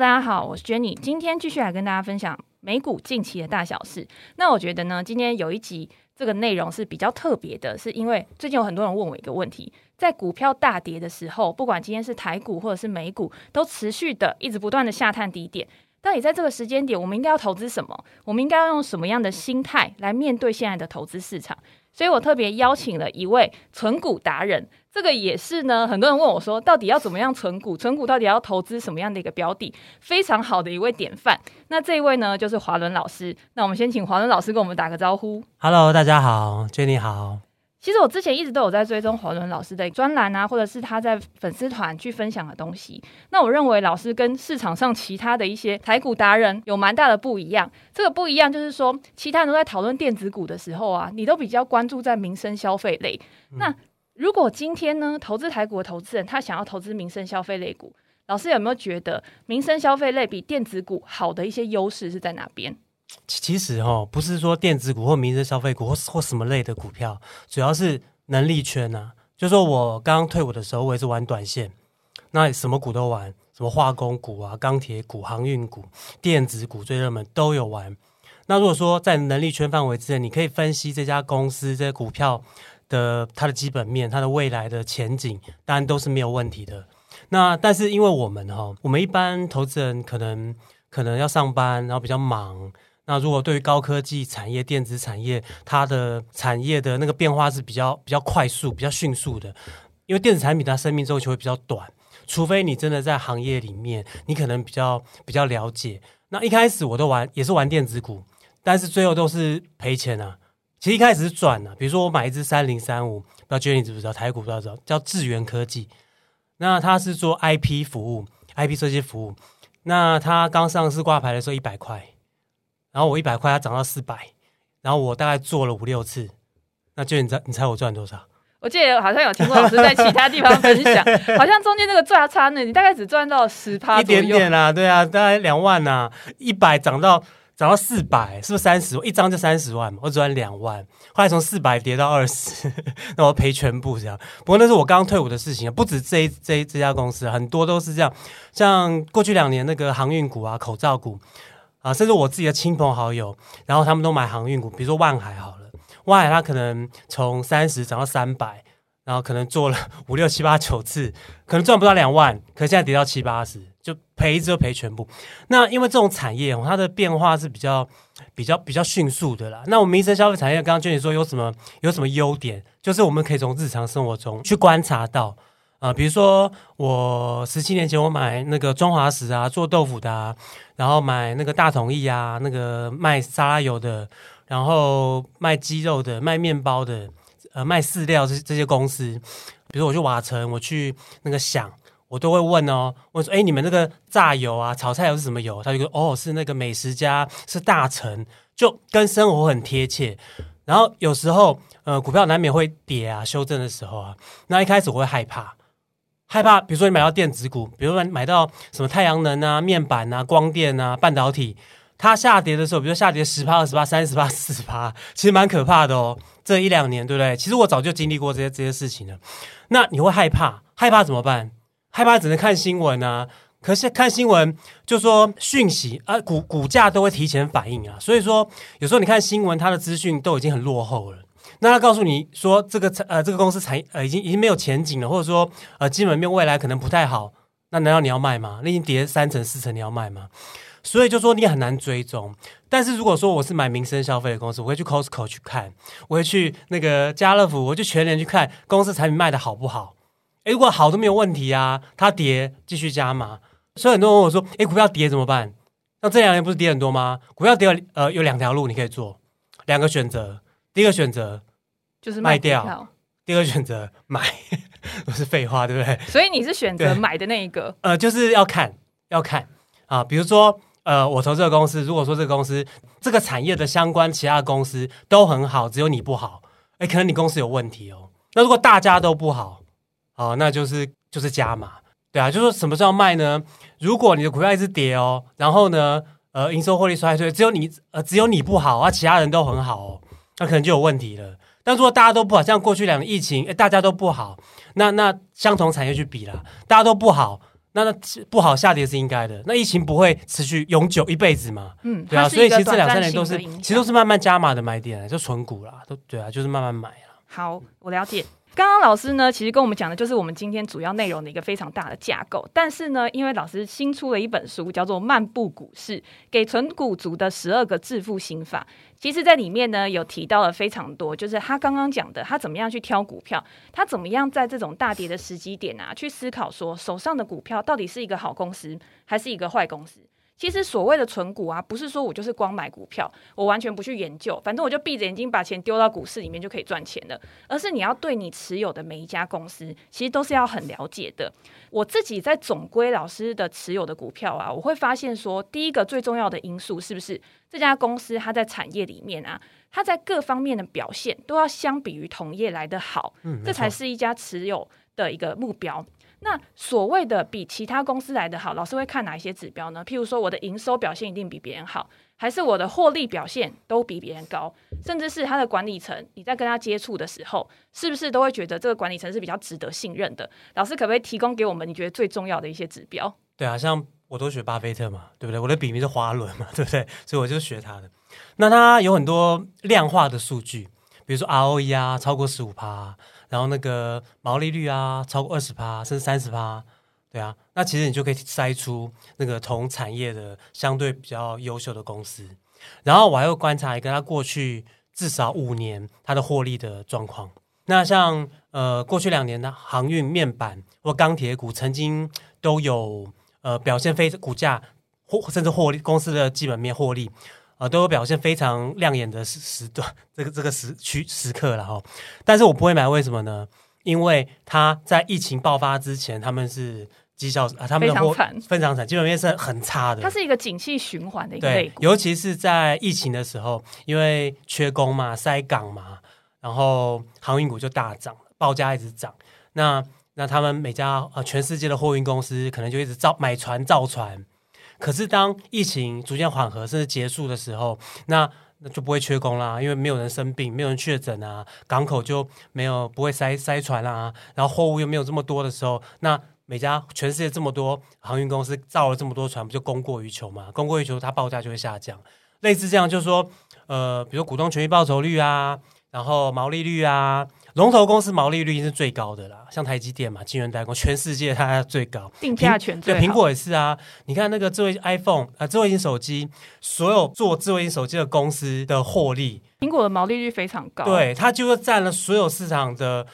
大家好，我是 Jenny，今天继续来跟大家分享美股近期的大小事。那我觉得呢，今天有一集这个内容是比较特别的，是因为最近有很多人问我一个问题：在股票大跌的时候，不管今天是台股或者是美股，都持续的一直不断的下探低点。到底在这个时间点，我们应该要投资什么？我们应该要用什么样的心态来面对现在的投资市场？所以我特别邀请了一位存股达人。这个也是呢，很多人问我说，到底要怎么样存股？存股到底要投资什么样的一个标的？非常好的一位典范。那这一位呢，就是华伦老师。那我们先请华伦老师跟我们打个招呼。Hello，大家好，Jenny 好。其实我之前一直都有在追踪华伦老师的专栏啊，或者是他在粉丝团去分享的东西。那我认为老师跟市场上其他的一些台股达人有蛮大的不一样。这个不一样就是说，其他人都在讨论电子股的时候啊，你都比较关注在民生消费类。嗯、那如果今天呢，投资台股的投资人他想要投资民生消费类股，老师有没有觉得民生消费类比电子股好的一些优势是在哪边？其实哈，不是说电子股或民生消费股或或什么类的股票，主要是能力圈呐、啊。就说我刚刚退伍的时候，我也是玩短线，那什么股都玩，什么化工股啊、钢铁股、航运股、电子股最热门都有玩。那如果说在能力圈范围之内，你可以分析这家公司这些股票。的它的基本面，它的未来的前景，当然都是没有问题的。那但是因为我们哈，我们一般投资人可能可能要上班，然后比较忙。那如果对于高科技产业、电子产业，它的产业的那个变化是比较比较快速、比较迅速的。因为电子产品它生命周期会比较短，除非你真的在行业里面，你可能比较比较了解。那一开始我都玩，也是玩电子股，但是最后都是赔钱啊。其实一开始是赚的，比如说我买一只三零三五，不知道 Jenny 知不知道？台股不知道知道叫智源科技，那它是做 IP 服务，IP 设计服务。那它刚上市挂牌的时候一百块，然后我一百块它涨到四百，然后我大概做了五六次。那 Jenny 你猜你猜我赚多少？我记得好像有听过老师在其他地方分享，好像中间那个价差呢，你大概只赚到十趴，一点点啊，对啊，大概两万啊，一百涨到。涨到四百，是不是三十？一张就三十万嘛，我赚两万。后来从四百跌到二十，那我赔全部这样。不过那是我刚刚退伍的事情，不止这这这家公司，很多都是这样。像过去两年那个航运股啊、口罩股啊，甚至我自己的亲朋好友，然后他们都买航运股，比如说万海好了，万海它可能从三十涨到三百，然后可能做了五六七八九次，可能赚不到两万，可现在跌到七八十。就赔就赔全部，那因为这种产业它的变化是比较比较比较迅速的啦。那我们民生消费产业刚刚娟姐说有什么有什么优点，就是我们可以从日常生活中去观察到啊、比如说我十七年前我买那个中华食啊，做豆腐的啊，然后买那个大统益啊，那个卖沙拉油的，然后卖鸡肉的，卖面包的，呃，卖饲料这这些公司，比如说我去瓦城，我去那个想。我都会问哦，我说：“哎，你们那个榨油啊，炒菜油是什么油？”他就说：“哦，是那个美食家，是大成，就跟生活很贴切。”然后有时候，呃，股票难免会跌啊，修正的时候啊，那一开始我会害怕，害怕。比如说你买到电子股，比如说买到什么太阳能啊、面板啊、光电啊、半导体，它下跌的时候，比如说下跌十趴、二十趴、三十趴、四十趴，其实蛮可怕的哦。这一两年，对不对？其实我早就经历过这些这些事情了。那你会害怕，害怕怎么办？害怕只能看新闻啊，可是看新闻就说讯息啊，股股价都会提前反应啊，所以说有时候你看新闻，它的资讯都已经很落后了。那他告诉你说这个呃这个公司产呃已经已经没有前景了，或者说呃基本面未来可能不太好，那难道你要卖吗？那已经跌三成四成，你要卖吗？所以就说你很难追踪。但是如果说我是买民生消费的公司，我会去 Costco 去看，我会去那个家乐福，我就全年去看公司产品卖的好不好。诶，如果好都没有问题啊，它跌继续加码。所以很多人问我说：“诶，股票跌怎么办？”那这两年不是跌很多吗？股票跌了，呃，有两条路你可以做，两个选择。第一个选择就是卖掉，第二个选择买，都是废话，对不对？所以你是选择买的那一个？呃，就是要看，要看啊。比如说，呃，我投这个公司，如果说这个公司这个产业的相关其他公司都很好，只有你不好，诶，可能你公司有问题哦。那如果大家都不好，哦，那就是就是加码，对啊，就说什么时候卖呢？如果你的股票一直跌哦，然后呢，呃，营收获利衰退，只有你呃只有你不好啊，其他人都很好哦，那可能就有问题了。但如果大家都不好，像过去两年疫情，诶，大家都不好，那那相同产业去比啦，大家都不好，那那不好下跌是应该的。那疫情不会持续永久一辈子嘛？嗯，对啊，所以其实这两三年都是，其实都是慢慢加码的买点，就存股啦，都对啊，就是慢慢买啊。好，我了解。刚刚老师呢，其实跟我们讲的就是我们今天主要内容的一个非常大的架构。但是呢，因为老师新出了一本书，叫做《漫步股市：给存股族的十二个致富心法》。其实，在里面呢，有提到了非常多，就是他刚刚讲的，他怎么样去挑股票，他怎么样在这种大跌的时机点啊，去思考说手上的股票到底是一个好公司还是一个坏公司。其实所谓的存股啊，不是说我就是光买股票，我完全不去研究，反正我就闭着眼睛把钱丢到股市里面就可以赚钱了。而是你要对你持有的每一家公司，其实都是要很了解的。我自己在总归老师的持有的股票啊，我会发现说，第一个最重要的因素是不是这家公司它在产业里面啊，它在各方面的表现都要相比于同业来的好，嗯，这才是一家持有的一个目标。那所谓的比其他公司来的好，老师会看哪一些指标呢？譬如说，我的营收表现一定比别人好，还是我的获利表现都比别人高，甚至是他的管理层，你在跟他接触的时候，是不是都会觉得这个管理层是比较值得信任的？老师可不可以提供给我们你觉得最重要的一些指标？对啊，像我都学巴菲特嘛，对不对？我的笔名是华伦嘛，对不对？所以我就学他的。那他有很多量化的数据，比如说 ROE 啊，超过十五趴。然后那个毛利率啊，超过二十趴，甚至三十趴，对啊，那其实你就可以筛出那个同产业的相对比较优秀的公司。然后我还会观察一个它过去至少五年它的获利的状况。那像呃过去两年的航运、面板或钢铁股，曾经都有呃表现非股价或甚至获利公司的基本面获利。啊，都有表现非常亮眼的时时段，这个这个时区时刻了哈。但是我不会买，为什么呢？因为它在疫情爆发之前，他们是绩效啊，他们的货非常惨，基本面是很差的。它是一个景气循环的一个类股，尤其是在疫情的时候，因为缺工嘛，塞港嘛，然后航运股就大涨，报价一直涨。那那他们每家啊，全世界的货运公司可能就一直造买船造船。可是当疫情逐渐缓和甚至结束的时候，那那就不会缺工啦，因为没有人生病，没有人确诊啊，港口就没有不会塞塞船啊，然后货物又没有这么多的时候，那每家全世界这么多航运公司造了这么多船，不就供过于求嘛？供过于求，它报价就会下降。类似这样，就是说，呃，比如股东权益报酬率啊，然后毛利率啊。龙头公司毛利率是最高的啦，像台积电嘛，晶圆代工，全世界它最高，定价权最。对，苹果也是啊。你看那个智慧 iPhone 啊，智慧型手机，所有做智慧型手机的公司的获利，苹果的毛利率非常高，对，它就是占了所有市场的，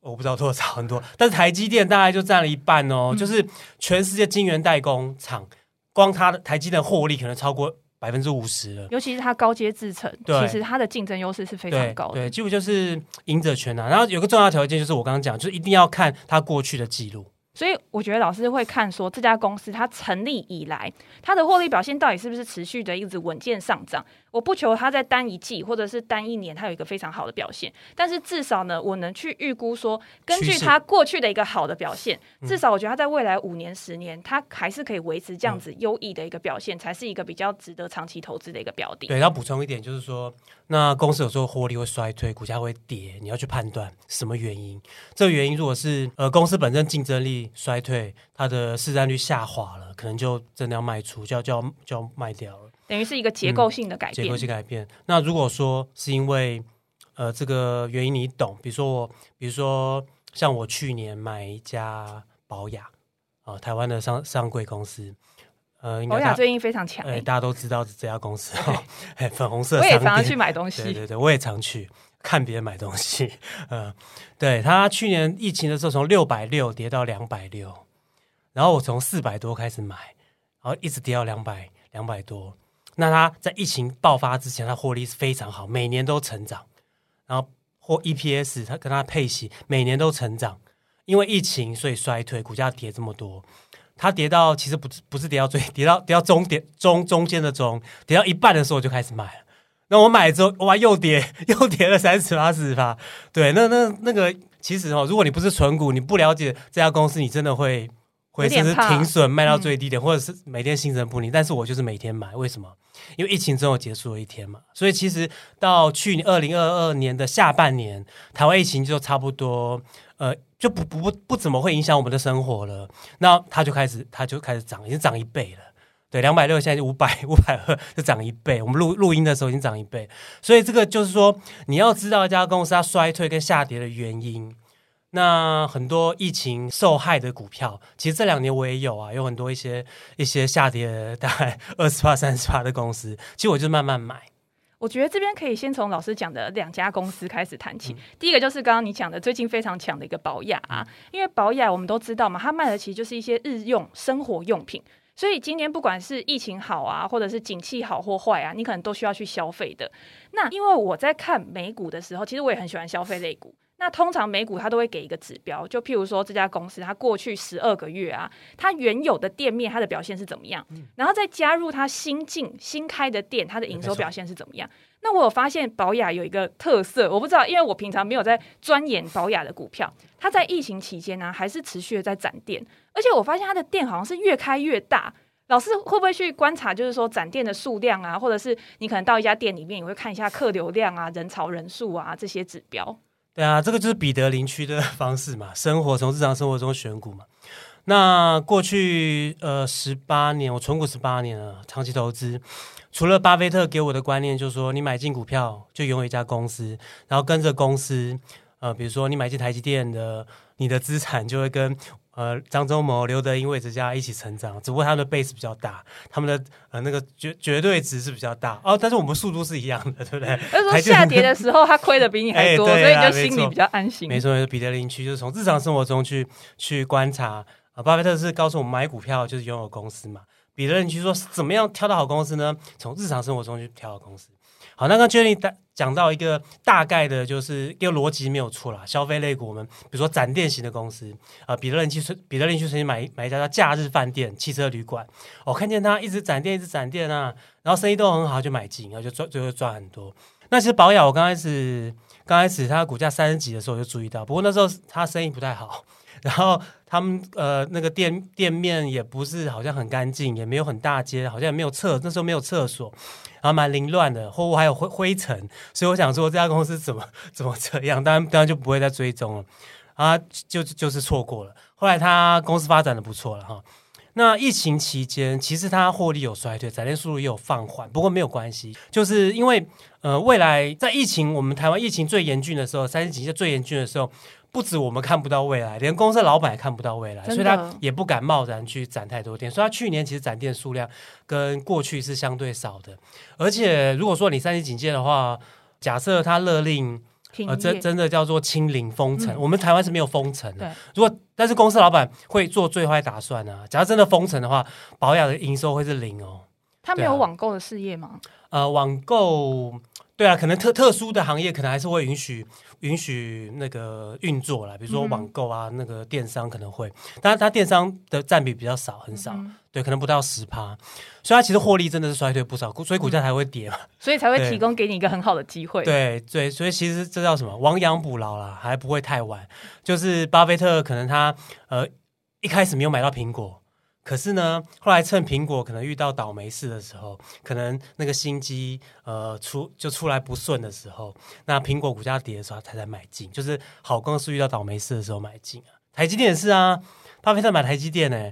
我不知道多少很多，但是台积电大概就占了一半哦，嗯、就是全世界晶圆代工厂，光它的台积电获利可能超过。百分之五十了，尤其是它高阶制程，其实它的竞争优势是非常高的。对，几乎就是赢者全拿。然后有个重要条件就是我刚刚讲，就是一定要看它过去的记录。所以我觉得老师会看说，这家公司它成立以来，它的获利表现到底是不是持续的一直稳健上涨。我不求它在单一季或者是单一年它有一个非常好的表现，但是至少呢，我能去预估说，根据它过去的一个好的表现，至少我觉得它在未来五年、十年，它还是可以维持这样子优异的一个表现，才是一个比较值得长期投资的一个标的。对，要补充一点就是说，那公司有时候获利会衰退，股价会跌，你要去判断什么原因。这个原因如果是呃公司本身竞争力衰退，它的市占率下滑了，可能就真的要卖出，就要就要就要卖掉了。等于是一个结构性的改变。嗯、结构性改变。那如果说是因为呃这个原因你懂，比如说我，比如说像我去年买一家保雅啊、呃，台湾的上上柜公司，呃，宝雅最近非常强，哎，大家都知道这家公司哈，哎，粉红色。我也常常去买东西，对对对，我也常去看别人买东西。嗯、呃，对他去年疫情的时候从六百六跌到两百六，然后我从四百多开始买，然后一直跌到两百两百多。那他在疫情爆发之前，他获利是非常好，每年都成长，然后或 EPS，他跟他配息每年都成长，因为疫情所以衰退，股价跌这么多，它跌到其实不不是跌到最，跌到跌到中点中中间的中，跌到一半的时候我就开始买了，那我买了之后哇又跌 又跌了三十八四十八，对，那那那个其实哦，如果你不是纯股，你不了解这家公司，你真的会会甚至停损卖到最低点，嗯、或者是每天心神不宁，但是我就是每天买，为什么？因为疫情终于结束了一天嘛，所以其实到去年二零二二年的下半年，台湾疫情就差不多，呃，就不不不不怎么会影响我们的生活了。那它就开始，它就开始涨，已经涨一倍了。对，两百六现在就五百五百二，就涨一倍。我们录录音的时候已经涨一倍，所以这个就是说，你要知道一家公司它衰退跟下跌的原因。那很多疫情受害的股票，其实这两年我也有啊，有很多一些一些下跌大概二十八、三十八的公司，其实我就慢慢买。我觉得这边可以先从老师讲的两家公司开始谈起。嗯、第一个就是刚刚你讲的最近非常强的一个宝雅啊，因为宝雅我们都知道嘛，它卖的其实就是一些日用生活用品，所以今年不管是疫情好啊，或者是景气好或坏啊，你可能都需要去消费的。那因为我在看美股的时候，其实我也很喜欢消费类股。那通常美股它都会给一个指标，就譬如说这家公司它过去十二个月啊，它原有的店面它的表现是怎么样，然后再加入它新进新开的店，它的营收表现是怎么样。那我有发现宝雅有一个特色，我不知道，因为我平常没有在钻研宝雅的股票，它在疫情期间呢还是持续的在展店，而且我发现它的店好像是越开越大。老师会不会去观察，就是说展店的数量啊，或者是你可能到一家店里面，你会看一下客流量啊、人潮人数啊这些指标。对啊，这个就是彼得林区的方式嘛，生活从日常生活中选股嘛。那过去呃十八年，我存股十八年了，长期投资。除了巴菲特给我的观念，就是说你买进股票就拥有一家公司，然后跟着公司，呃，比如说你买进台积电的，你的资产就会跟。呃，张忠谋、刘德英、魏哲家一起成长，只不过他们的 base 比较大，他们的呃那个绝绝对值是比较大哦，但是我们速度是一样的，对不对？他说下跌的时候，他亏的比你还多，欸、所以你就心里比较安心。没错，没错，彼得林区就是从日常生活中去去观察。巴菲特是告诉我们买股票就是拥有公司嘛，彼得林区说怎么样挑到好公司呢？从日常生活中去挑好公司。好，那刚 Jenny 讲到一个大概的，就是一个逻辑没有错啦。消费类股，我们比如说展店型的公司啊、呃，彼得林区彼得林区曾经买买一家叫假日饭店、汽车旅馆，我、看见他一直展店，一直展店啊，然后生意都很好，就买进，然后就赚，最后赚很多。那其实宝雅，我刚开始刚开始它股价三十几的时候我就注意到，不过那时候它生意不太好，然后他们呃那个店店面也不是好像很干净，也没有很大街，好像也没有厕，那时候没有厕所。然后蛮凌乱的，货物还有灰灰尘，所以我想说这家公司怎么 怎么这样？当然当然就不会再追踪了啊，就就是错过了。后来他公司发展的不错了哈。那疫情期间，其实它获利有衰退，展店速度也有放缓，不过没有关系，就是因为呃未来在疫情我们台湾疫情最严峻的时候，三级警戒最严峻的时候。不止我们看不到未来，连公司老板也看不到未来，所以他也不敢贸然去展太多店。所以他去年其实展店数量跟过去是相对少的。而且如果说你三级警戒的话，假设他勒令呃真真的叫做清零封城，嗯、我们台湾是没有封城的。对如果但是公司老板会做最坏打算啊，假如真的封城的话，保养的营收会是零哦。他没有网购的事业吗？呃，网购对啊，可能特特殊的行业可能还是会允许。允许那个运作啦，比如说网购啊，嗯、那个电商可能会，但是它电商的占比比较少，很少，嗯、对，可能不到十趴，所以它其实获利真的是衰退不少，所以股价才会跌嘛，所以才会提供给你一个很好的机会。对对，所以其实这叫什么？亡羊补牢啦，还不会太晚。就是巴菲特可能他呃一开始没有买到苹果。可是呢，后来趁苹果可能遇到倒霉事的时候，可能那个新机呃出就出来不顺的时候，那苹果股价跌的时候，他才买进，就是好公司遇到倒霉事的时候买进啊。台积电也是啊，巴菲特买台积电呢，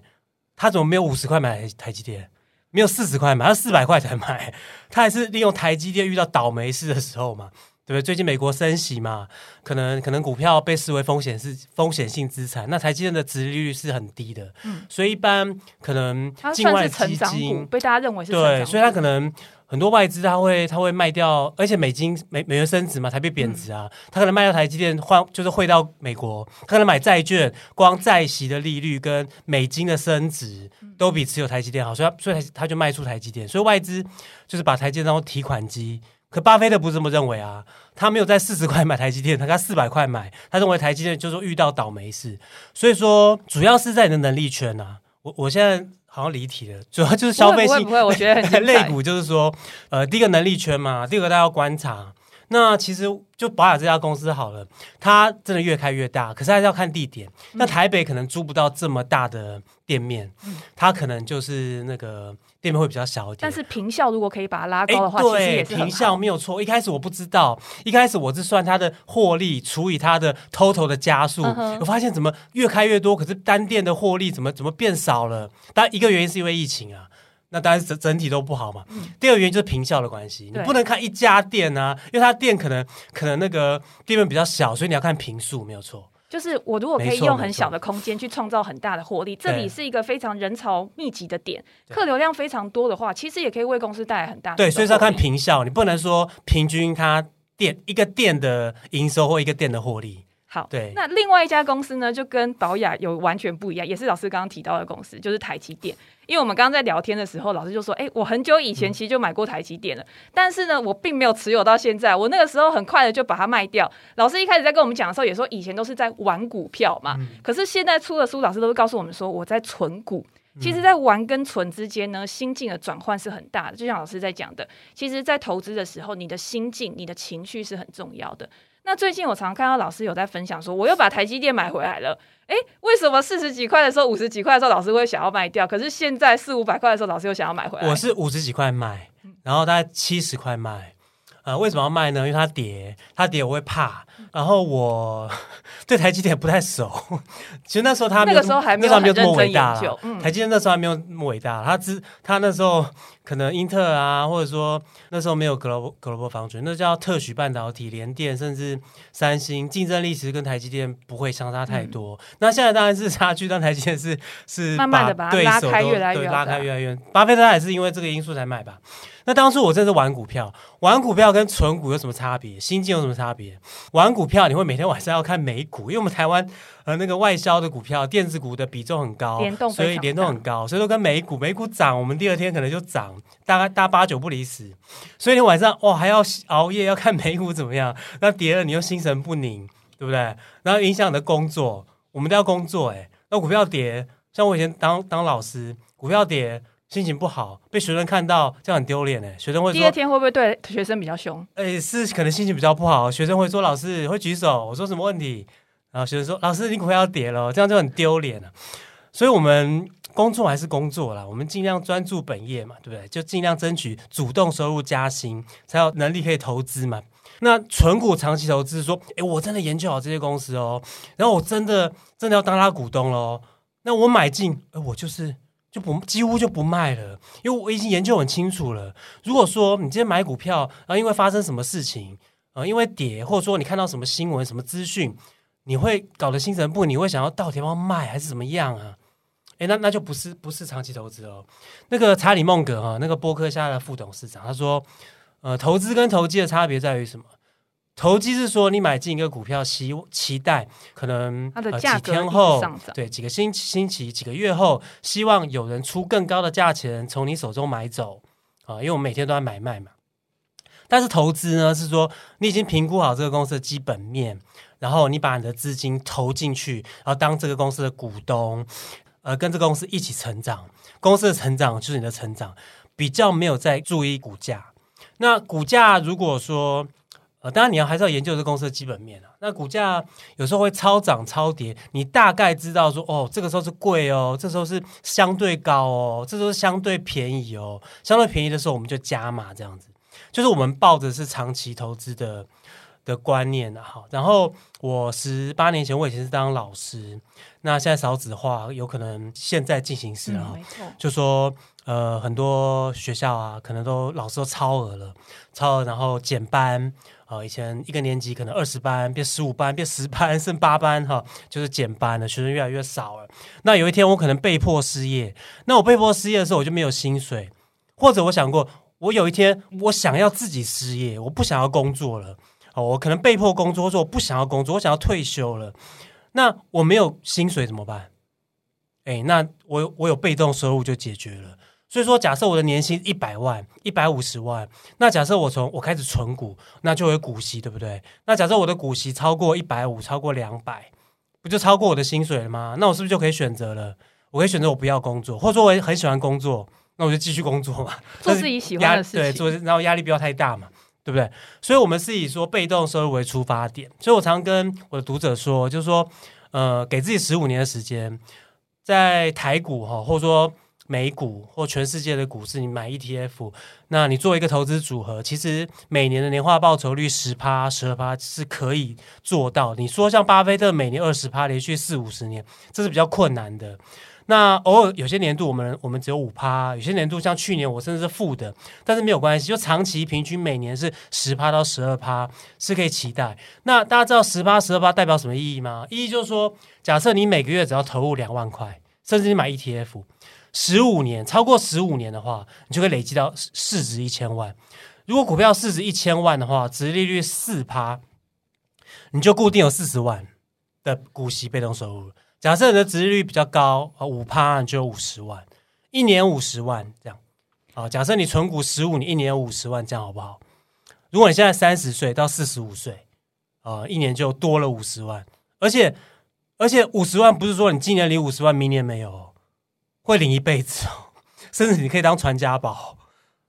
他怎么没有五十块买台积电，没有四十块买，他四百块才买，他还是利用台积电遇到倒霉事的时候嘛。对不对？最近美国升息嘛，可能可能股票被视为风险是风险性资产，那台积电的殖利率是很低的，嗯，所以一般可能境外基金被大家认为是对，所以它可能很多外资它会它会卖掉，而且美金美美元升值嘛，台币贬值啊，它、嗯、可能卖掉台积电换就是汇到美国，可能买债券，光债息的利率跟美金的升值都比持有台积电好，所以他所以他就卖出台积电，所以外资就是把台积电当提款机。可巴菲特不是这么认为啊，他没有在四十块买台积电，他在四百块买，他认为台积电就是说遇到倒霉事，所以说主要是在你的能力圈啊。我我现在好像离题了，主要就是消费性，不会不会，我觉得很类股 就是说，呃，第一个能力圈嘛，第二个大家要观察。那其实就保雅这家公司好了，它真的越开越大，可是还是要看地点。嗯、那台北可能租不到这么大的店面，嗯、它可能就是那个店面会比较小一点。但是坪效如果可以把它拉高的话，对，坪效没有错。一开始我不知道，一开始我是算它的获利除以它的 total 的加速，嗯、我发现怎么越开越多，可是单店的获利怎么怎么变少了？当然一个原因是因为疫情啊。那当然整整体都不好嘛。嗯、第二个原因就是平效的关系，你不能看一家店啊，因为它店可能可能那个店面比较小，所以你要看平数，没有错。就是我如果可以用很小的空间去创造很大的获利，这里是一个非常人潮密集的点，客流量非常多的话，其实也可以为公司带来很大的。对，所以是要看平效，你不能说平均它店一个店的营收或一个店的获利。好，对，那另外一家公司呢，就跟宝雅有完全不一样，也是老师刚刚提到的公司，就是台积电。因为我们刚刚在聊天的时候，老师就说：“哎，我很久以前其实就买过台积电了，嗯、但是呢，我并没有持有到现在。我那个时候很快的就把它卖掉。老师一开始在跟我们讲的时候，也说以前都是在玩股票嘛，嗯、可是现在出的书，老师都会告诉我们说，我在存股。其实，在玩跟存之间呢，心境的转换是很大的。就像老师在讲的，其实，在投资的时候，你的心境、你的情绪是很重要的。”那最近我常看到老师有在分享说，我又把台积电买回来了。诶，为什么四十几块的时候、五十几块的时候，老师会想要卖掉？可是现在四五百块的时候，老师又想要买回来。我是五十几块卖，然后大概七十块卖。呃，为什么要卖呢？因为它跌，它跌我会怕。然后我 对台积电不太熟。其实那时候他那个时候还没有很认真研究。嗯、台积电那时候还没有那么伟大。他只他那时候可能英特尔啊，或者说那时候没有 Global Global Foundry，那叫特许半导体、联电，甚至三星，竞争力其实跟台积电不会相差太多。嗯、那现在当然是差距，但台积电是是慢慢的拉开越来越拉开越来越。巴菲特也是因为这个因素才买吧。那当初我真是玩股票，玩股票跟存股有什么差别？心境有什么差别？玩股票你会每天晚上要看美股，因为我们台湾呃那个外销的股票，电子股的比重很高，所以联动很高，所以说跟美股，美股涨，我们第二天可能就涨，大概大八九不离十。所以你晚上哇还要熬夜要看美股怎么样？那跌了你又心神不宁，对不对？然后影响你的工作，我们都要工作哎。那股票跌，像我以前当当老师，股票跌。心情不好，被学生看到，这样很丢脸哎。学生会说，第二天会不会对学生比较凶？哎，是可能心情比较不好，学生会说，老师会举手，我说什么问题？然后学生说，老师你股票要跌了，这样就很丢脸了。所以我们工作还是工作啦，我们尽量专注本业嘛，对不对？就尽量争取主动收入加薪，才有能力可以投资嘛。那存股长期投资，说，哎，我真的研究好这些公司哦，然后我真的真的要当他股东喽。那我买进，哎，我就是。就不几乎就不卖了，因为我已经研究很清楚了。如果说你今天买股票，然后因为发生什么事情，呃，因为跌，或者说你看到什么新闻、什么资讯，你会搞得心神不宁，你会想要到底要不要卖还是怎么样啊？诶，那那就不是不是长期投资哦。那个查理孟格哈，那个波克夏的副董事长，他说，呃，投资跟投机的差别在于什么？投机是说，你买进一个股票，期期待可能它的价格几天后，对几个星星期、几个月后，希望有人出更高的价钱从你手中买走啊，因为我们每天都在买卖嘛。但是投资呢，是说你已经评估好这个公司的基本面，然后你把你的资金投进去，然后当这个公司的股东，呃，跟这个公司一起成长。公司的成长就是你的成长，比较没有在注意股价。那股价如果说，呃，当然你要还是要研究这公司的基本面啊。那股价有时候会超涨超跌，你大概知道说，哦，这个时候是贵哦，这时候是相对高哦，这时候是相对便宜哦。相对便宜的时候，我们就加码这样子。就是我们抱着是长期投资的的观念啊。好，然后我十八年前我以前是当老师，那现在少子化，有可能现在进行时啊，嗯，没错。就说。呃，很多学校啊，可能都老师都超额了，超额，然后减班啊、呃。以前一个年级可能二十班，变十五班，变十班，剩八班哈，就是减班了，学生越来越少了。那有一天我可能被迫失业，那我被迫失业的时候，我就没有薪水，或者我想过，我有一天我想要自己失业，我不想要工作了，哦，我可能被迫工作，或者我不想要工作，我想要退休了，那我没有薪水怎么办？哎，那我我有被动收入就解决了。所以说，假设我的年薪一百万、一百五十万，那假设我从我开始存股，那就有股息，对不对？那假设我的股息超过一百五，超过两百，不就超过我的薪水了吗？那我是不是就可以选择了？我可以选择我不要工作，或者说我很喜欢工作，那我就继续工作嘛，做自己喜欢的事情。对，做然后压力不要太大嘛。对不对？所以，我们是以说被动收入为出发点。所以我常跟我的读者说，就是说，呃，给自己十五年的时间，在台股哈，或者说美股或全世界的股市，你买 ETF，那你做一个投资组合，其实每年的年化报酬率十趴、十二趴是可以做到。你说像巴菲特每年二十趴，连续四五十年，这是比较困难的。那偶尔有些年度我们我们只有五趴，有些年度像去年我甚至是负的，但是没有关系，就长期平均每年是十趴到十二趴是可以期待。那大家知道十趴十二趴代表什么意义吗？意义就是说，假设你每个月只要投入两万块，甚至你买 ETF，十五年超过十五年的话，你就可以累积到市值一千万。如果股票市值一千万的话，殖利率四趴，你就固定有四十万的股息被动收入。假设你的殖利率比较高，啊五趴就有五十万，一年五十万这样，啊假设你存股十五年，一年五十万，这样好不好？如果你现在三十岁到四十五岁，啊一年就多了五十万，而且而且五十万不是说你今年领五十万，明年没有，会领一辈子哦，甚至你可以当传家宝，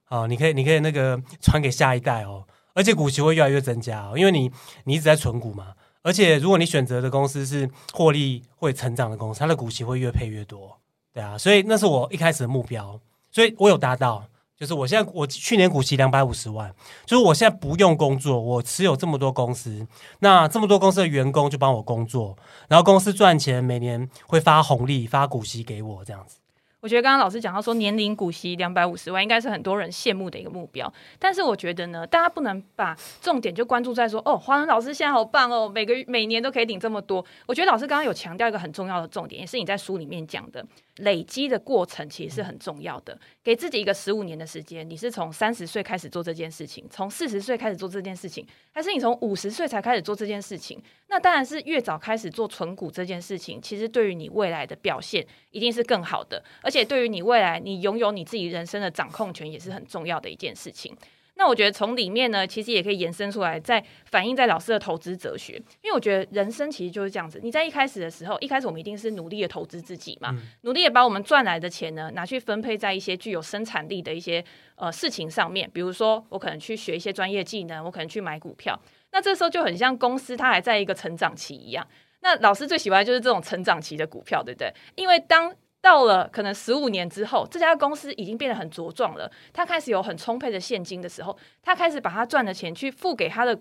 啊你可以你可以那个传给下一代哦，而且股息会越来越增加哦，因为你你一直在存股嘛。而且，如果你选择的公司是获利会成长的公司，它的股息会越配越多，对啊，所以那是我一开始的目标，所以我有达到。就是我现在我去年股息两百五十万，就是我现在不用工作，我持有这么多公司，那这么多公司的员工就帮我工作，然后公司赚钱，每年会发红利、发股息给我，这样子。我觉得刚刚老师讲到说年龄股息两百五十万，应该是很多人羡慕的一个目标。但是我觉得呢，大家不能把重点就关注在说哦，华伦老师现在好棒哦，每个月每年都可以领这么多。我觉得老师刚刚有强调一个很重要的重点，也是你在书里面讲的。累积的过程其实是很重要的，给自己一个十五年的时间。你是从三十岁开始做这件事情，从四十岁开始做这件事情，还是你从五十岁才开始做这件事情？那当然是越早开始做存股这件事情，其实对于你未来的表现一定是更好的，而且对于你未来你拥有你自己人生的掌控权也是很重要的一件事情。那我觉得从里面呢，其实也可以延伸出来，在反映在老师的投资哲学。因为我觉得人生其实就是这样子，你在一开始的时候，一开始我们一定是努力的投资自己嘛，嗯、努力的把我们赚来的钱呢拿去分配在一些具有生产力的一些呃事情上面。比如说，我可能去学一些专业技能，我可能去买股票。那这时候就很像公司它还在一个成长期一样。那老师最喜欢就是这种成长期的股票，对不对？因为当到了可能十五年之后，这家公司已经变得很茁壮了。他开始有很充沛的现金的时候，他开始把他赚的钱去付给他的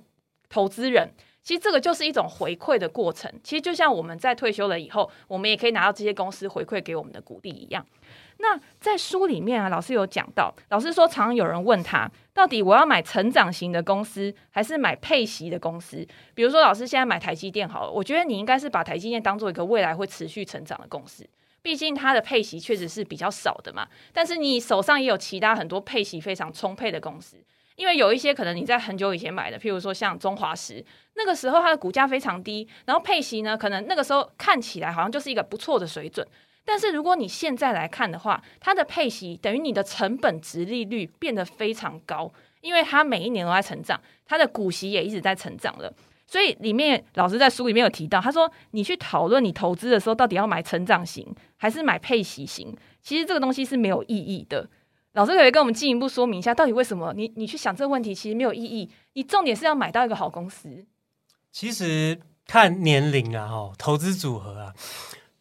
投资人。其实这个就是一种回馈的过程。其实就像我们在退休了以后，我们也可以拿到这些公司回馈给我们的股利一样。那在书里面啊，老师有讲到，老师说常有人问他，到底我要买成长型的公司，还是买配息的公司？比如说，老师现在买台积电好了，我觉得你应该是把台积电当做一个未来会持续成长的公司。毕竟它的配息确实是比较少的嘛，但是你手上也有其他很多配息非常充沛的公司，因为有一些可能你在很久以前买的，譬如说像中华石，那个时候它的股价非常低，然后配息呢，可能那个时候看起来好像就是一个不错的水准，但是如果你现在来看的话，它的配息等于你的成本值利率变得非常高，因为它每一年都在成长，它的股息也一直在成长了。所以里面老师在书里面有提到，他说你去讨论你投资的时候，到底要买成长型还是买配息型，其实这个东西是没有意义的。老师可，可以跟我们进一步说明一下，到底为什么你你去想这个问题，其实没有意义。你重点是要买到一个好公司。其实看年龄啊，哈，投资组合啊，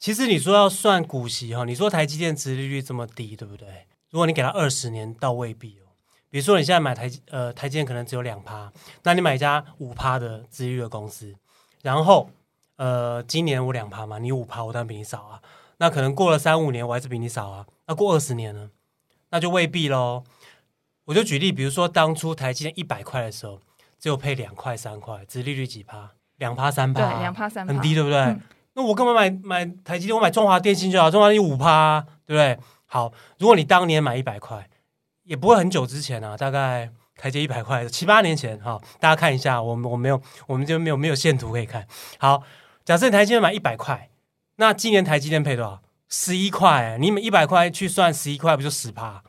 其实你说要算股息哈，你说台积电殖利率这么低，对不对？如果你给它二十年，倒未必哦。比如说你现在买台呃台积电可能只有两趴，那你买一家五趴的殖利率的公司，然后呃今年我两趴嘛，你五趴我当然比你少啊，那可能过了三五年我还是比你少啊，那过二十年呢，那就未必喽。我就举例，比如说当初台积电一百块的时候，只有配两块三块，殖利率几趴？两趴三趴，对，两趴三趴，很低，对不对？嗯、那我干嘛买买台积电？我买中华电信就好，中华电信五趴，对不对？好，如果你当年买一百块。也不会很久之前啊，大概台积一百块，七八年前哈、大家看一下，我们我没有，我们就没有没有线图可以看。好，假设台积电买一百块，那今年台积电配多少？十一块。你们一百块去算十一块，不就十趴？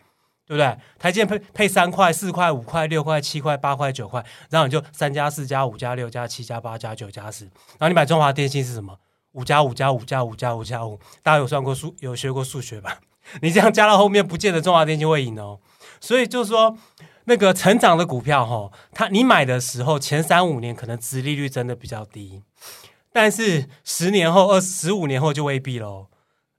对不对？台积电配配三块、四块、五块、六块、七块、八块、九块，然后你就三加四加五加六加七加八加九加十，然后你买中华电信是什么？五加五加五加五加五加五，大家有算过数，有学过数学吧？你这样加到后面，不见得中华电信会赢哦。所以就是说，那个成长的股票哈，它你买的时候前三五年可能殖利率真的比较低，但是十年后、二十五年后就未必喽。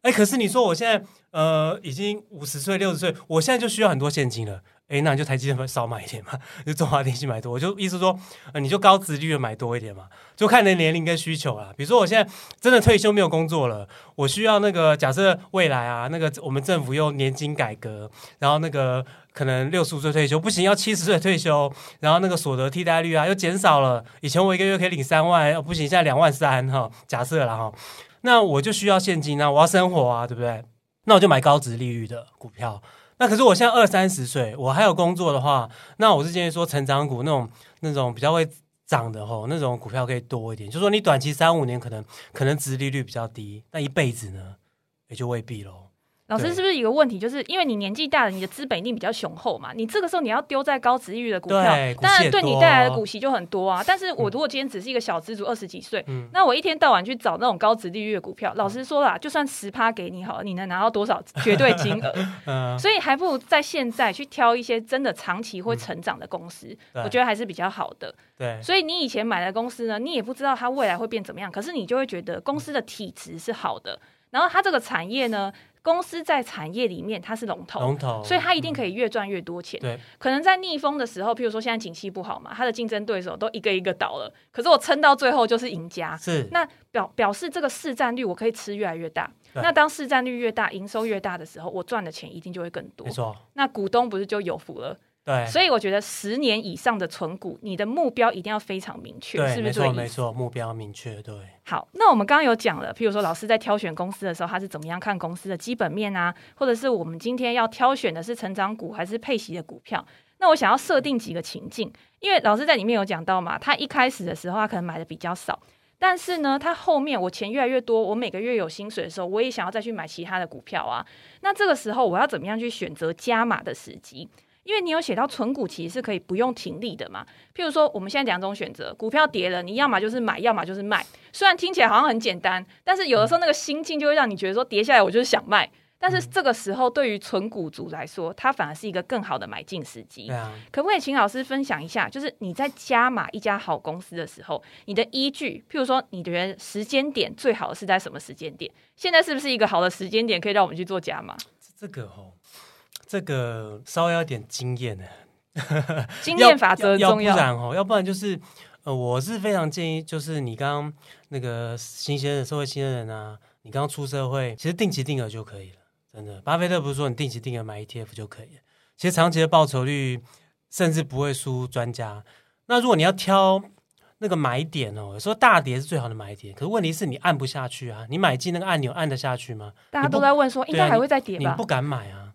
哎，可是你说我现在呃已经五十岁、六十岁，我现在就需要很多现金了。哎，那你就台积电少买一点嘛，就中华电信买多，我就意思说，你就高值利率买多一点嘛，就看你的年龄跟需求啦。比如说我现在真的退休没有工作了，我需要那个假设未来啊，那个我们政府又年金改革，然后那个可能六十五岁退休不行，要七十岁退休，然后那个所得替代率啊又减少了，以前我一个月可以领三万，不行，现在两万三哈，假设了哈，那我就需要现金啊，我要生活啊，对不对？那我就买高值利率的股票。那可是我现在二三十岁，我还有工作的话，那我是建议说成长股那种那种比较会涨的吼，那种股票可以多一点。就说你短期三五年可能可能值利率比较低，那一辈子呢也就未必喽。老师是不是一个问题？就是因为你年纪大了，你的资本一定比较雄厚嘛。你这个时候你要丢在高值利率的股票，当然对你带来的股息就很多啊。但是我如果今天只是一个小资族，二十几岁，嗯、那我一天到晚去找那种高值利率的股票，嗯、老实说啦，就算十趴给你好了，你能拿到多少绝对金额？嗯、所以还不如在现在去挑一些真的长期会成长的公司，嗯、我觉得还是比较好的。对，所以你以前买的公司呢，你也不知道它未来会变怎么样，可是你就会觉得公司的体质是好的，然后它这个产业呢。公司在产业里面它是龙头，龙头，所以它一定可以越赚越多钱。对，可能在逆风的时候，譬如说现在景气不好嘛，它的竞争对手都一个一个倒了，可是我撑到最后就是赢家。是，那表表示这个市占率我可以吃越来越大。那当市占率越大，营收越大的时候，我赚的钱一定就会更多。没错，那股东不是就有福了？对，所以我觉得十年以上的存股，你的目标一定要非常明确，是不是？没错，没错，目标明确。对，好，那我们刚刚有讲了，譬如说老师在挑选公司的时候，他是怎么样看公司的基本面啊？或者是我们今天要挑选的是成长股还是配息的股票？那我想要设定几个情境，因为老师在里面有讲到嘛，他一开始的时候他可能买的比较少，但是呢，他后面我钱越来越多，我每个月有薪水的时候，我也想要再去买其他的股票啊。那这个时候我要怎么样去选择加码的时机？因为你有写到存股其实是可以不用停利的嘛，譬如说我们现在两种选择，股票跌了，你要么就是买，要么就是卖。虽然听起来好像很简单，但是有的时候那个心境就会让你觉得说跌下来我就是想卖。但是这个时候对于存股族来说，它反而是一个更好的买进时机。对啊，可不可以请老师分享一下，就是你在加码一家好公司的时候，你的依据，譬如说你觉得时间点最好是在什么时间点？现在是不是一个好的时间点可以让我们去做加码？这个哦。这个稍微有点经验 呢，经验法则重要，要，不然哦，要不然就是呃，我是非常建议，就是你刚刚那个新鲜的社会新鲜人啊，你刚刚出社会，其实定期定额就可以了，真的。巴菲特不是说你定期定额买 ETF 就可以了，其实长期的报酬率甚至不会输专家。那如果你要挑那个买点哦，有时候大跌是最好的买点，可是问题是你按不下去啊，你买进那个按钮按得下去吗？大家都在问说，应该还会再跌吧？你，你不敢买啊。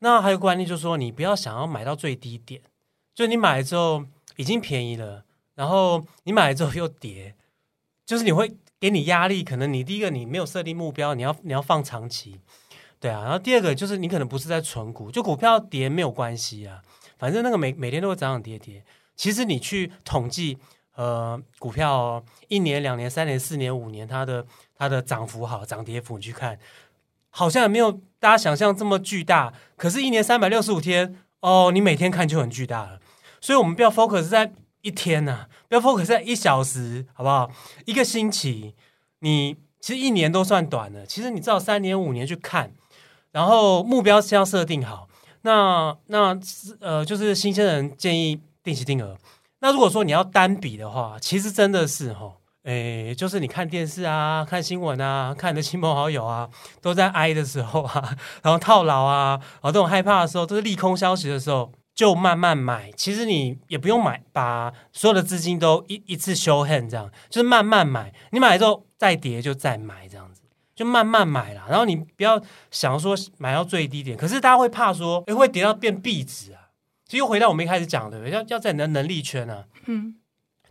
那还有个观念就是说，你不要想要买到最低点，就你买了之后已经便宜了，然后你买了之后又跌，就是你会给你压力。可能你第一个你没有设定目标，你要你要放长期，对啊。然后第二个就是你可能不是在存股，就股票跌没有关系啊，反正那个每每天都会涨涨跌跌。其实你去统计呃股票，一年、两年、三年、四年、五年，它的它的涨幅好，涨跌幅你去看。好像也没有大家想象这么巨大，可是，一年三百六十五天哦，你每天看就很巨大了。所以，我们不要 focus 在一天呐、不要 focus 在一小时，好不好？一个星期，你其实一年都算短了。其实，你至少三年、五年去看，然后目标先要设定好。那那呃，就是新鲜人建议定期定额。那如果说你要单笔的话，其实真的是哈。诶，就是你看电视啊，看新闻啊，看你的亲朋好友啊，都在哀的时候啊，然后套牢啊，然后这种害怕的时候，都是利空消息的时候，就慢慢买。其实你也不用买，把所有的资金都一一次 show hand 这样，就是慢慢买。你买之后再跌就再买这样子，就慢慢买啦。然后你不要想说买到最低点，可是大家会怕说，诶，会跌到变壁纸啊。其实又回到我们一开始讲的，要要在你的能力圈啊。嗯。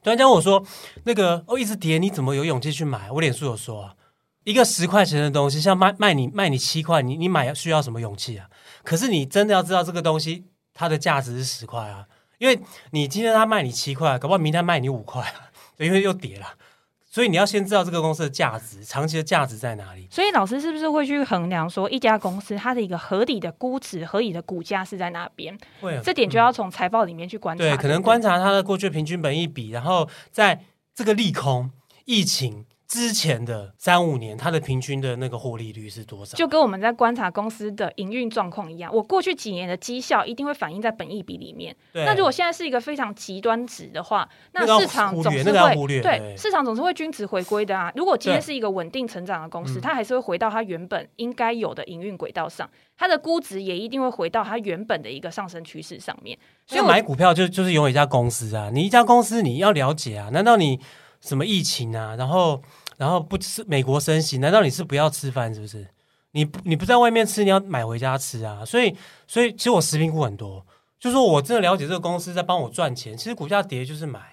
专家问我说：“那个哦，一直跌，你怎么有勇气去买？”我脸书有说啊，一个十块钱的东西，像卖卖你卖你七块，你你买需要什么勇气啊？可是你真的要知道这个东西它的价值是十块啊，因为你今天他卖你七块，搞不好明天卖你五块啊，因为又跌了。所以你要先知道这个公司的价值，长期的价值在哪里。所以老师是不是会去衡量说一家公司它的一个合理的估值、合理的股价是在哪边？会，这点就要从财报里面去观察。对，对，可能观察它的过去平均本益比，然后在这个利空、疫情。之前的三五年，它的平均的那个获利率是多少？就跟我们在观察公司的营运状况一样，我过去几年的绩效一定会反映在本益比里面。那如果现在是一个非常极端值的话，那市场总是会、对市场总是会均值回归的啊。如果今天是一个稳定成长的公司，它还是会回到它原本应该有的营运轨道上，它的估值也一定会回到它原本的一个上升趋势上面。所以买股票就就是拥有一家公司啊，你一家公司你要了解啊，难道你什么疫情啊，然后？然后不吃美国升息，难道你是不要吃饭是不是？你你不在外面吃，你要买回家吃啊！所以所以其实我食品股很多，就是说我真的了解这个公司在帮我赚钱，其实股价跌就是买。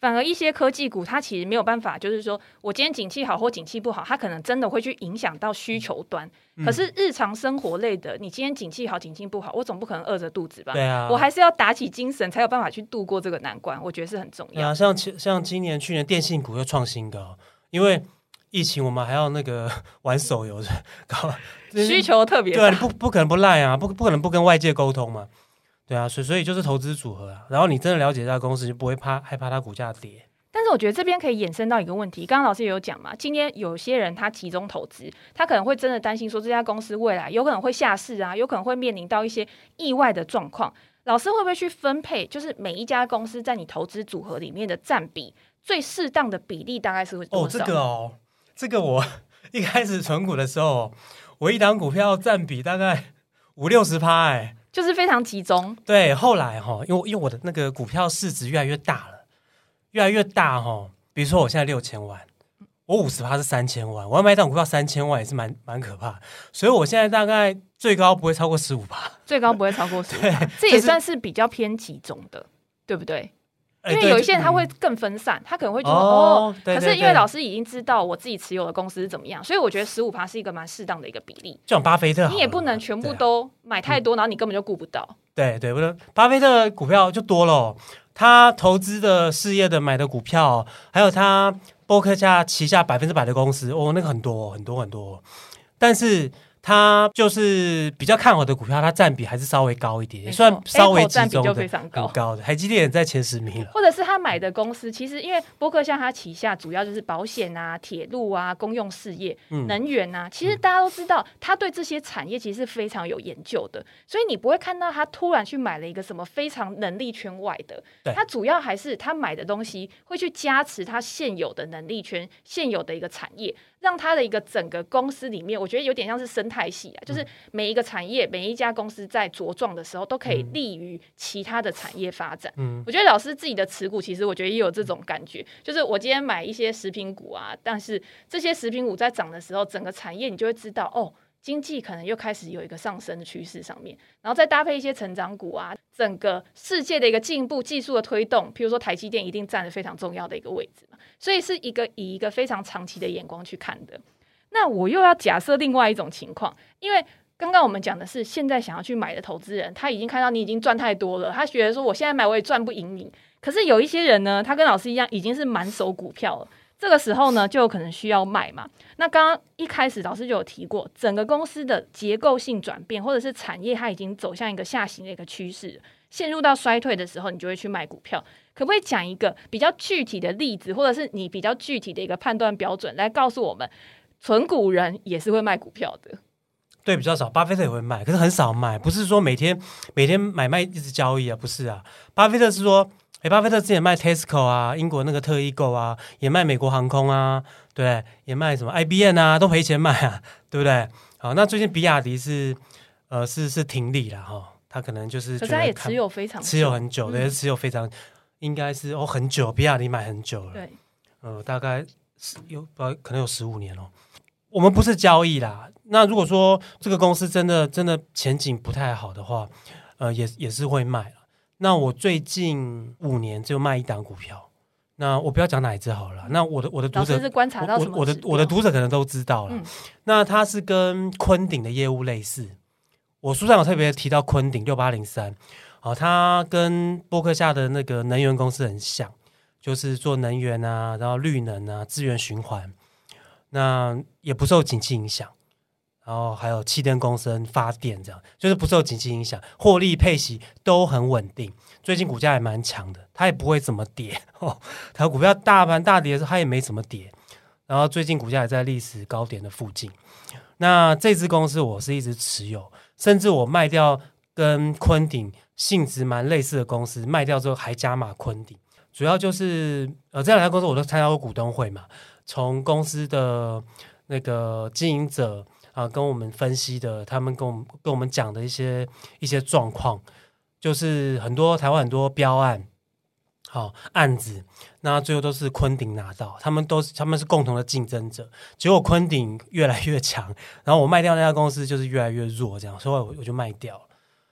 反而一些科技股，它其实没有办法，就是说我今天景气好或景气不好，它可能真的会去影响到需求端。嗯、可是日常生活类的，你今天景气好，景气不好，我总不可能饿着肚子吧？对啊，我还是要打起精神，才有办法去度过这个难关。我觉得是很重要。啊，像像今年、去年电信股又创新高，因为疫情，我们还要那个 玩手游，搞需求特别大。对啊，你不不可能不赖啊，不不可能不跟外界沟通嘛。对啊，所以所以就是投资组合啊，然后你真的了解这家公司，就不会怕害怕它股价跌。但是我觉得这边可以衍生到一个问题，刚刚老师也有讲嘛，今天有些人他集中投资，他可能会真的担心说这家公司未来有可能会下市啊，有可能会面临到一些意外的状况。老师会不会去分配，就是每一家公司在你投资组合里面的占比最适当的比例大概是会多少？哦，这个哦，这个我一开始存股的时候，我一档股票占比大概五六十趴，哎。就是非常集中，对。后来哈，因为因为我的那个股票市值越来越大了，越来越大哈。比如说我现在六千万，我五十趴是三千万，我要买一张股票三千万也是蛮蛮可怕。所以我现在大概最高不会超过十五趴，最高不会超过十五趴，这也算是比较偏集中的，对不对？因为有一些人他会更分散，嗯、他可能会觉得哦，可是因为老师已经知道我自己持有的公司是怎么样，所以我觉得十五趴是一个蛮适当的一个比例。就像巴菲特，你也不能全部都买太多，啊、然后你根本就顾不到。对对，不是巴菲特股票就多了，他投资的事业的买的股票，还有他波克夏旗下百分之百的公司，哦，那个很多很多很多，但是。它就是比较看好的股票，它占比还是稍微高一点，也算稍微集中的，非常高，高的。台积电也在前十名了，或者是他买的公司，其实因为波克像他旗下主要就是保险啊、铁路啊、公用事业、嗯、能源啊，其实大家都知道，他对这些产业其实是非常有研究的，所以你不会看到他突然去买了一个什么非常能力圈外的，他主要还是他买的东西会去加持他现有的能力圈、现有的一个产业。让他的一个整个公司里面，我觉得有点像是生态系啊，就是每一个产业、每一家公司在茁壮的时候，都可以利于其他的产业发展。嗯，我觉得老师自己的持股，其实我觉得也有这种感觉，就是我今天买一些食品股啊，但是这些食品股在涨的时候，整个产业你就会知道哦。经济可能又开始有一个上升的趋势上面，然后再搭配一些成长股啊，整个世界的一个进步、技术的推动，譬如说台积电一定占了非常重要的一个位置嘛，所以是一个以一个非常长期的眼光去看的。那我又要假设另外一种情况，因为刚刚我们讲的是现在想要去买的投资人，他已经看到你已经赚太多了，他觉得说我现在买我也赚不赢你。可是有一些人呢，他跟老师一样，已经是满手股票了。这个时候呢，就有可能需要卖嘛。那刚刚一开始老师就有提过，整个公司的结构性转变，或者是产业它已经走向一个下行的一个趋势，陷入到衰退的时候，你就会去卖股票。可不可以讲一个比较具体的例子，或者是你比较具体的一个判断标准，来告诉我们，存股人也是会卖股票的？对，比较少，巴菲特也会卖，可是很少卖，不是说每天每天买卖一直交易啊，不是啊，巴菲特是说。哎，巴菲特之前卖 Tesco 啊，英国那个特异购啊，也卖美国航空啊，对，也卖什么 IBM 啊，都赔钱卖啊，对不对？好，那最近比亚迪是呃是是停利了哈，他可能就是可是他也持有非常持有很久，对，持有非常应该是哦很久，比亚迪买很久了，对，呃，大概是有呃可能有十五年哦。我们不是交易啦，那如果说这个公司真的真的前景不太好的话，呃，也也是会卖。那我最近五年就卖一档股票，那我不要讲哪一只好了。那我的我的读者是观察到什么？我的我的读者可能都知道了。嗯、那它是跟昆鼎的业务类似。我书上有特别提到昆鼎六八零三，哦，它跟波克夏的那个能源公司很像，就是做能源啊，然后绿能啊，资源循环，那也不受景气影响。然后还有气电共生发电，这样就是不受景气影响，获利配息都很稳定。最近股价也蛮强的，它也不会怎么跌 哦。它股票大盘大跌的时候，它也没怎么跌。然后最近股价也在历史高点的附近。那这支公司我是一直持有，甚至我卖掉跟昆鼎性质蛮类似的公司，卖掉之后还加码昆鼎。主要就是呃这两家公司我都参加过股东会嘛，从公司的那个经营者。啊，跟我们分析的，他们跟我们跟我们讲的一些一些状况，就是很多台湾很多标案，好、哦、案子，那最后都是昆鼎拿到，他们都是他们是共同的竞争者，结果昆鼎越来越强，然后我卖掉那家公司就是越来越弱，这样，所以我我就卖掉了。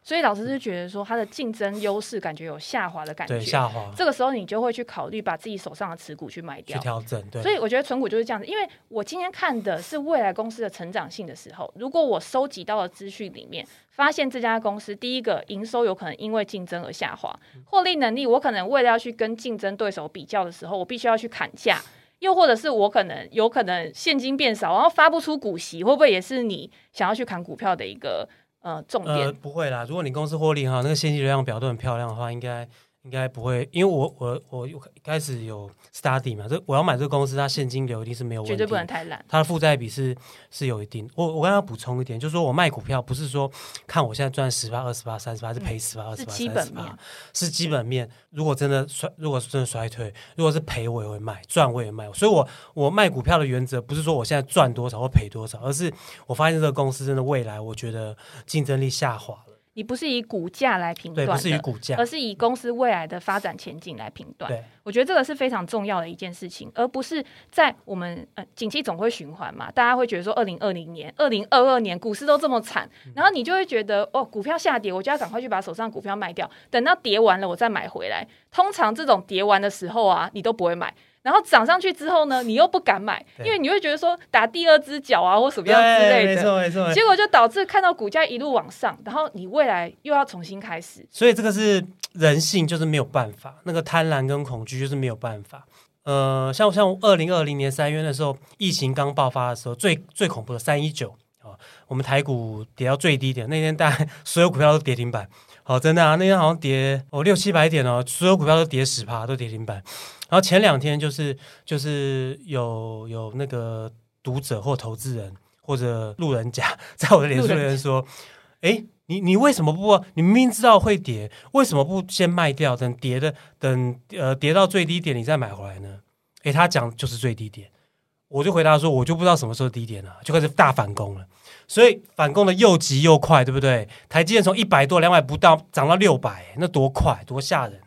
所以老师是觉得说，它的竞争优势感觉有下滑的感觉，对，下滑。这个时候你就会去考虑把自己手上的持股去卖掉，去调整。对。所以我觉得存股就是这样子，因为我今天看的是未来公司的成长性的时候，如果我收集到的资讯里面发现这家公司第一个营收有可能因为竞争而下滑，获利能力我可能为了要去跟竞争对手比较的时候，我必须要去砍价，又或者是我可能有可能现金变少，然后发不出股息，会不会也是你想要去砍股票的一个？呃，重点呃不会啦。如果你公司获利哈，那个现金流量表都很漂亮的话，应该。应该不会，因为我我我一开始有 study 嘛，这我要买这个公司，它现金流一定是没有问题，绝对不能太烂。它的负债比是是有一定。我我刚刚补充一点，就是说我卖股票不是说看我现在赚十八、二十八、三十八，是赔十八、二十八、三十八，是基本面。如果真的衰，如果是真的衰退，如果是赔我也会卖，赚我也卖。所以我我卖股票的原则不是说我现在赚多少或赔多少，而是我发现这个公司真的未来，我觉得竞争力下滑。你不是以股价来评断，不是以股价，而是以公司未来的发展前景来评断。对，我觉得这个是非常重要的一件事情，而不是在我们呃，景气总会循环嘛，大家会觉得说，二零二零年、二零二二年股市都这么惨，然后你就会觉得哦，股票下跌，我就要赶快去把手上股票卖掉，等到跌完了我再买回来。通常这种跌完的时候啊，你都不会买。然后涨上去之后呢，你又不敢买，因为你会觉得说打第二只脚啊，或什么样之类的，没错没错。结果就导致看到股价一路往上，然后你未来又要重新开始。所以这个是人性，就是没有办法，那个贪婪跟恐惧就是没有办法。呃，像像二零二零年三月的时候，疫情刚爆发的时候，最最恐怖的三一九啊，我们台股跌到最低点，那天大概所有股票都跌停板，好，真的啊，那天好像跌哦六七百点哦，所有股票都跌十趴，都跌停板。然后前两天就是就是有有那个读者或投资人或者路人甲 在我的脸书里面说：“哎，你你为什么不？你明明知道会跌，为什么不先卖掉，等跌的等呃跌到最低点你再买回来呢？”诶，他讲就是最低点，我就回答说：“我就不知道什么时候低点了，就开始大反攻了。所以反攻的又急又快，对不对？台积电从一百多两百不到涨到六百，那多快多吓人！”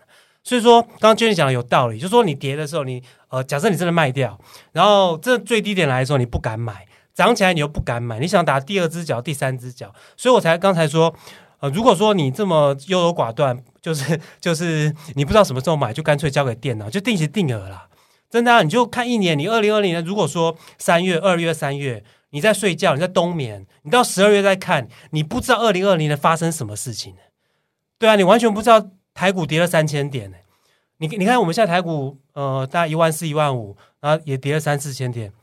所以说，刚刚娟姐讲的有道理，就是说你跌的时候你，你呃，假设你真的卖掉，然后这最低点来的时候，你不敢买，涨起来你又不敢买，你想打第二只脚、第三只脚，所以我才刚才说，呃，如果说你这么优柔寡断，就是 就是你不知道什么时候买，就干脆交给电脑，就定期定额啦。真的啊，你就看一年，你二零二零年，如果说三月、二月、三月你在睡觉，你在冬眠，你到十二月再看，你不知道二零二零年发生什么事情，对啊，你完全不知道。台股跌了三千点呢，你你看我们现在台股呃大概一万四一万五，然后也跌了三四千点。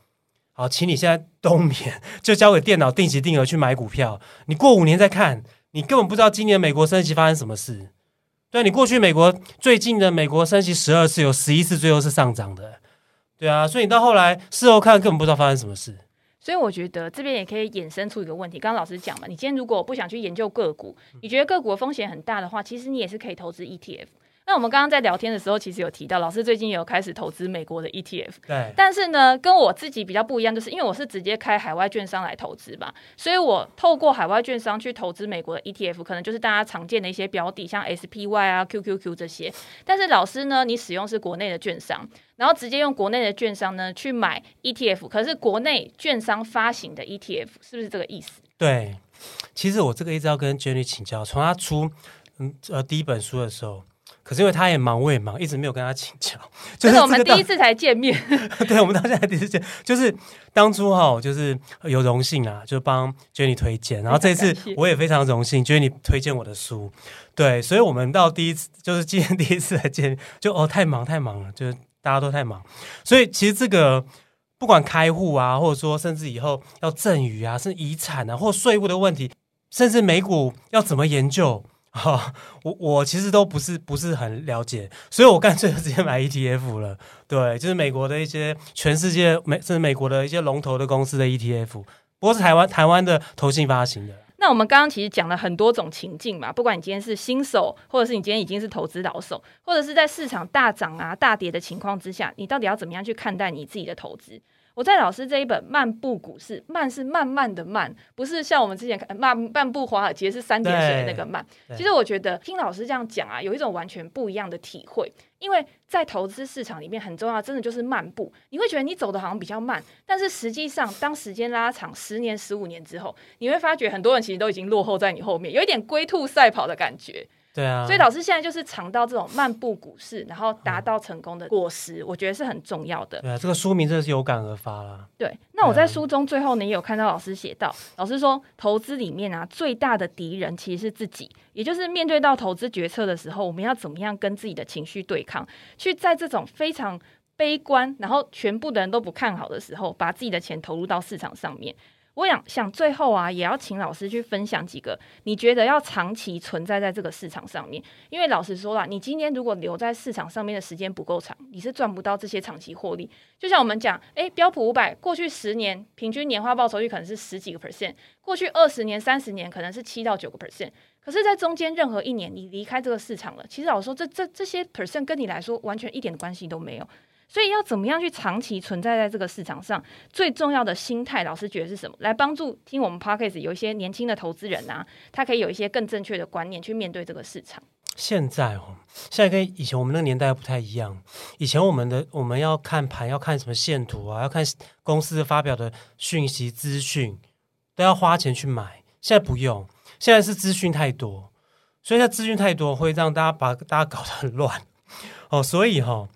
好，请你现在冬眠，就交给电脑定期定额去买股票。你过五年再看，你根本不知道今年美国升息发生什么事。对，你过去美国最近的美国升息十二次，有十一次最后是上涨的。对啊，所以你到后来事后看根本不知道发生什么事。所以我觉得这边也可以衍生出一个问题，刚刚老师讲嘛，你今天如果不想去研究个股，你觉得个股的风险很大的话，其实你也是可以投资 ETF。那我们刚刚在聊天的时候，其实有提到，老师最近也有开始投资美国的 ETF。对。但是呢，跟我自己比较不一样，就是因为我是直接开海外券商来投资嘛，所以我透过海外券商去投资美国的 ETF，可能就是大家常见的一些标的，像 SPY 啊、QQQ 这些。但是老师呢，你使用是国内的券商，然后直接用国内的券商呢去买 ETF，可是国内券商发行的 ETF，是不是这个意思？对。其实我这个一直要跟 Jenny 请教，从他出嗯呃第一本书的时候。可是因为他也忙，我也忙，一直没有跟他请教。就是我们第一次才见面，对，我们到现在第一次见，就是当初哈，就是有荣幸啊，就帮 Jenny 推荐，然后这一次我也非常荣幸，Jenny 推荐我的书，对，所以我们到第一次，就是今天第一次来见，就哦太忙太忙了，就是大家都太忙，所以其实这个不管开户啊，或者说甚至以后要赠与啊，甚至遗产啊，或税务的问题，甚至美股要怎么研究啊，我我其实都不是不是很了解，所以我干脆就直接买 ETF 了。对，就是美国的一些全世界美甚至美国的一些龙头的公司的 ETF，不过是台湾台湾的投信发行的。那我们刚刚其实讲了很多种情境嘛，不管你今天是新手，或者是你今天已经是投资老手，或者是在市场大涨啊、大跌的情况之下，你到底要怎么样去看待你自己的投资？我在老师这一本《漫步股市》，慢是慢慢的慢，不是像我们之前看漫漫步华尔街是三点水的那个慢。其实我觉得听老师这样讲啊，有一种完全不一样的体会。因为在投资市场里面很重要，真的就是漫步。你会觉得你走的好像比较慢，但是实际上当时间拉长十年、十五年之后，你会发觉很多人其实都已经落后在你后面，有一点龟兔赛跑的感觉。对啊，所以老师现在就是尝到这种漫步股市，然后达到成功的果实，嗯、我觉得是很重要的。对啊，这个书名真的是有感而发啦。对，那我在书中最后呢，也有看到老师写到，老师说投资里面啊，最大的敌人其实是自己，也就是面对到投资决策的时候，我们要怎么样跟自己的情绪对抗，去在这种非常悲观，然后全部的人都不看好的时候，把自己的钱投入到市场上面。我想想最后啊，也要请老师去分享几个你觉得要长期存在在这个市场上面。因为老实说了，你今天如果留在市场上面的时间不够长，你是赚不到这些长期获利。就像我们讲，诶，标普五百过去十年平均年化报酬率可能是十几个 percent，过去二十年、三十年可能是七到九个 percent。可是，在中间任何一年你离开这个市场了，其实老实说，这这这些 percent 跟你来说完全一点关系都没有。所以要怎么样去长期存在在这个市场上？最重要的心态，老师觉得是什么？来帮助听我们 Podcast 有一些年轻的投资人啊，他可以有一些更正确的观念去面对这个市场。现在哦，现在跟以前我们那个年代不太一样。以前我们的我们要看盘，要看什么线图啊，要看公司发表的讯息资讯，都要花钱去买。现在不用，现在是资讯太多，所以它资讯太多会让大家把大家搞得很乱哦。所以哈、哦。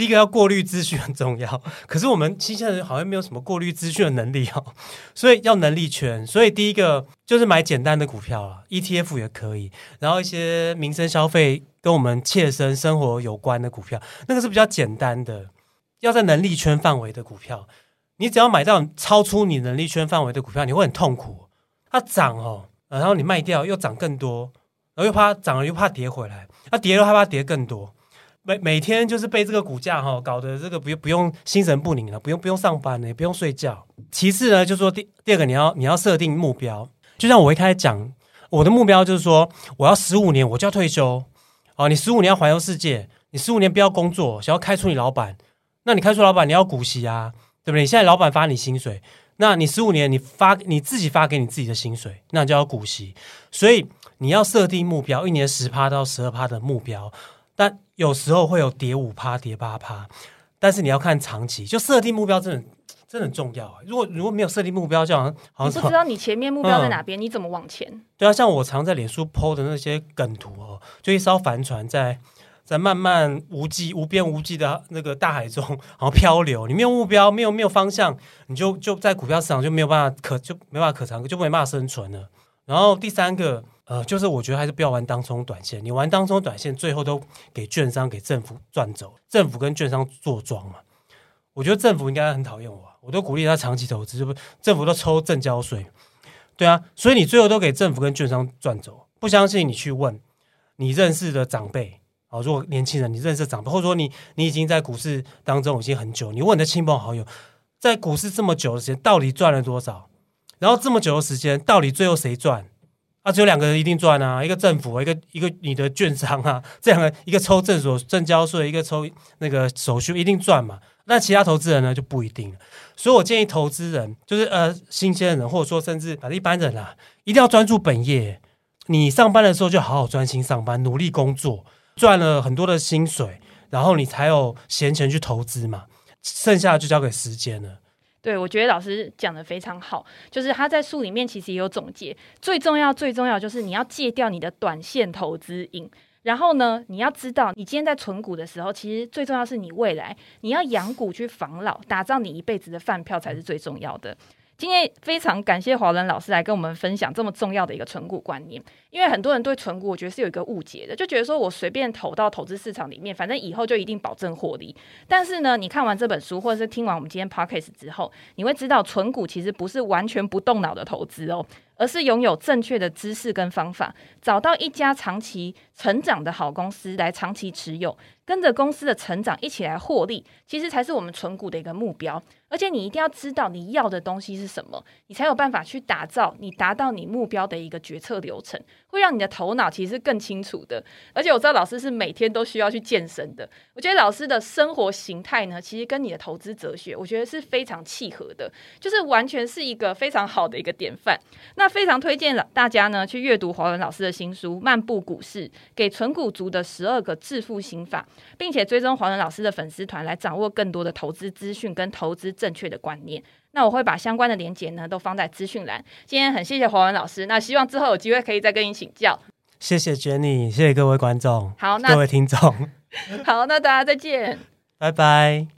第一个要过滤资讯很重要，可是我们新鲜人好像没有什么过滤资讯的能力哦，所以要能力圈。所以第一个就是买简单的股票啊，ETF 也可以，然后一些民生消费跟我们切身生活有关的股票，那个是比较简单的，要在能力圈范围的股票。你只要买到超出你能力圈范围的股票，你会很痛苦。它涨哦，然后你卖掉又涨更多，然后又怕涨了又怕跌回来，它跌了害怕跌更多。每每天就是被这个股价哈搞得这个不用不用心神不宁了，不用不用上班了，也不用睡觉。其次呢，就是说第第二个，你要你要设定目标。就像我一开始讲，我的目标就是说，我要十五年我就要退休。哦，你十五年要环游世界，你十五年不要工作，想要开除你老板，那你开除老板你要股息啊，对不对？你现在老板发你薪水，那你十五年你发你自己发给你自己的薪水，那你就要股息。所以你要设定目标，一年十趴到十二趴的目标。但有时候会有跌五趴、跌八趴，但是你要看长期，就设定目标真的真的很重要。如果如果没有设定目标，就好像好像你不知道你前面目标在哪边，嗯、你怎么往前？对啊，像我常在脸书 PO 的那些梗图哦，就一艘帆船在在慢慢无际、无边无际的那个大海中，然后漂流。你没有目标，没有没有方向，你就就在股票市场就没有办法可就没办法可长，就没办法生存了。然后第三个。呃，就是我觉得还是不要玩当冲短线。你玩当冲短线，最后都给券商、给政府赚走。政府跟券商坐庄嘛。我觉得政府应该很讨厌我，我都鼓励他长期投资，不？政府都抽证交税，对啊，所以你最后都给政府跟券商赚走。不相信你去问你认识的长辈啊，如果年轻人你认识的长辈，或者说你你已经在股市当中已经很久，你问你的亲朋好友，在股市这么久的时间，到底赚了多少？然后这么久的时间，到底最后谁赚？啊，只有两个人一定赚啊，一个政府，一个一个你的券商啊，这两个一个抽证所证交税，一个抽那个手续，一定赚嘛。那其他投资人呢就不一定了。所以我建议投资人，就是呃新鲜人，或者说甚至啊一般人啊，一定要专注本业。你上班的时候就好好专心上班，努力工作，赚了很多的薪水，然后你才有闲钱去投资嘛。剩下的就交给时间了。对，我觉得老师讲的非常好，就是他在书里面其实也有总结，最重要、最重要就是你要戒掉你的短线投资瘾，然后呢，你要知道，你今天在存股的时候，其实最重要是你未来你要养股去防老，打造你一辈子的饭票才是最重要的。今天非常感谢华伦老师来跟我们分享这么重要的一个存股观念，因为很多人对存股我觉得是有一个误解的，就觉得说我随便投到投资市场里面，反正以后就一定保证获利。但是呢，你看完这本书或者是听完我们今天 podcast 之后，你会知道存股其实不是完全不动脑的投资哦。而是拥有正确的知识跟方法，找到一家长期成长的好公司来长期持有，跟着公司的成长一起来获利，其实才是我们存股的一个目标。而且你一定要知道你要的东西是什么，你才有办法去打造你达到你目标的一个决策流程，会让你的头脑其实更清楚的。而且我知道老师是每天都需要去健身的，我觉得老师的生活形态呢，其实跟你的投资哲学，我觉得是非常契合的，就是完全是一个非常好的一个典范。那非常推荐大家呢去阅读华伦老师的新书《漫步股市：给存股族的十二个致富心法》，并且追踪华伦老师的粉丝团来掌握更多的投资资讯跟投资。正确的观念，那我会把相关的连接呢都放在资讯栏。今天很谢谢黄文老师，那希望之后有机会可以再跟你请教。谢谢 Jenny，谢谢各位观众，好，那各位听众，好，那大家再见，拜拜。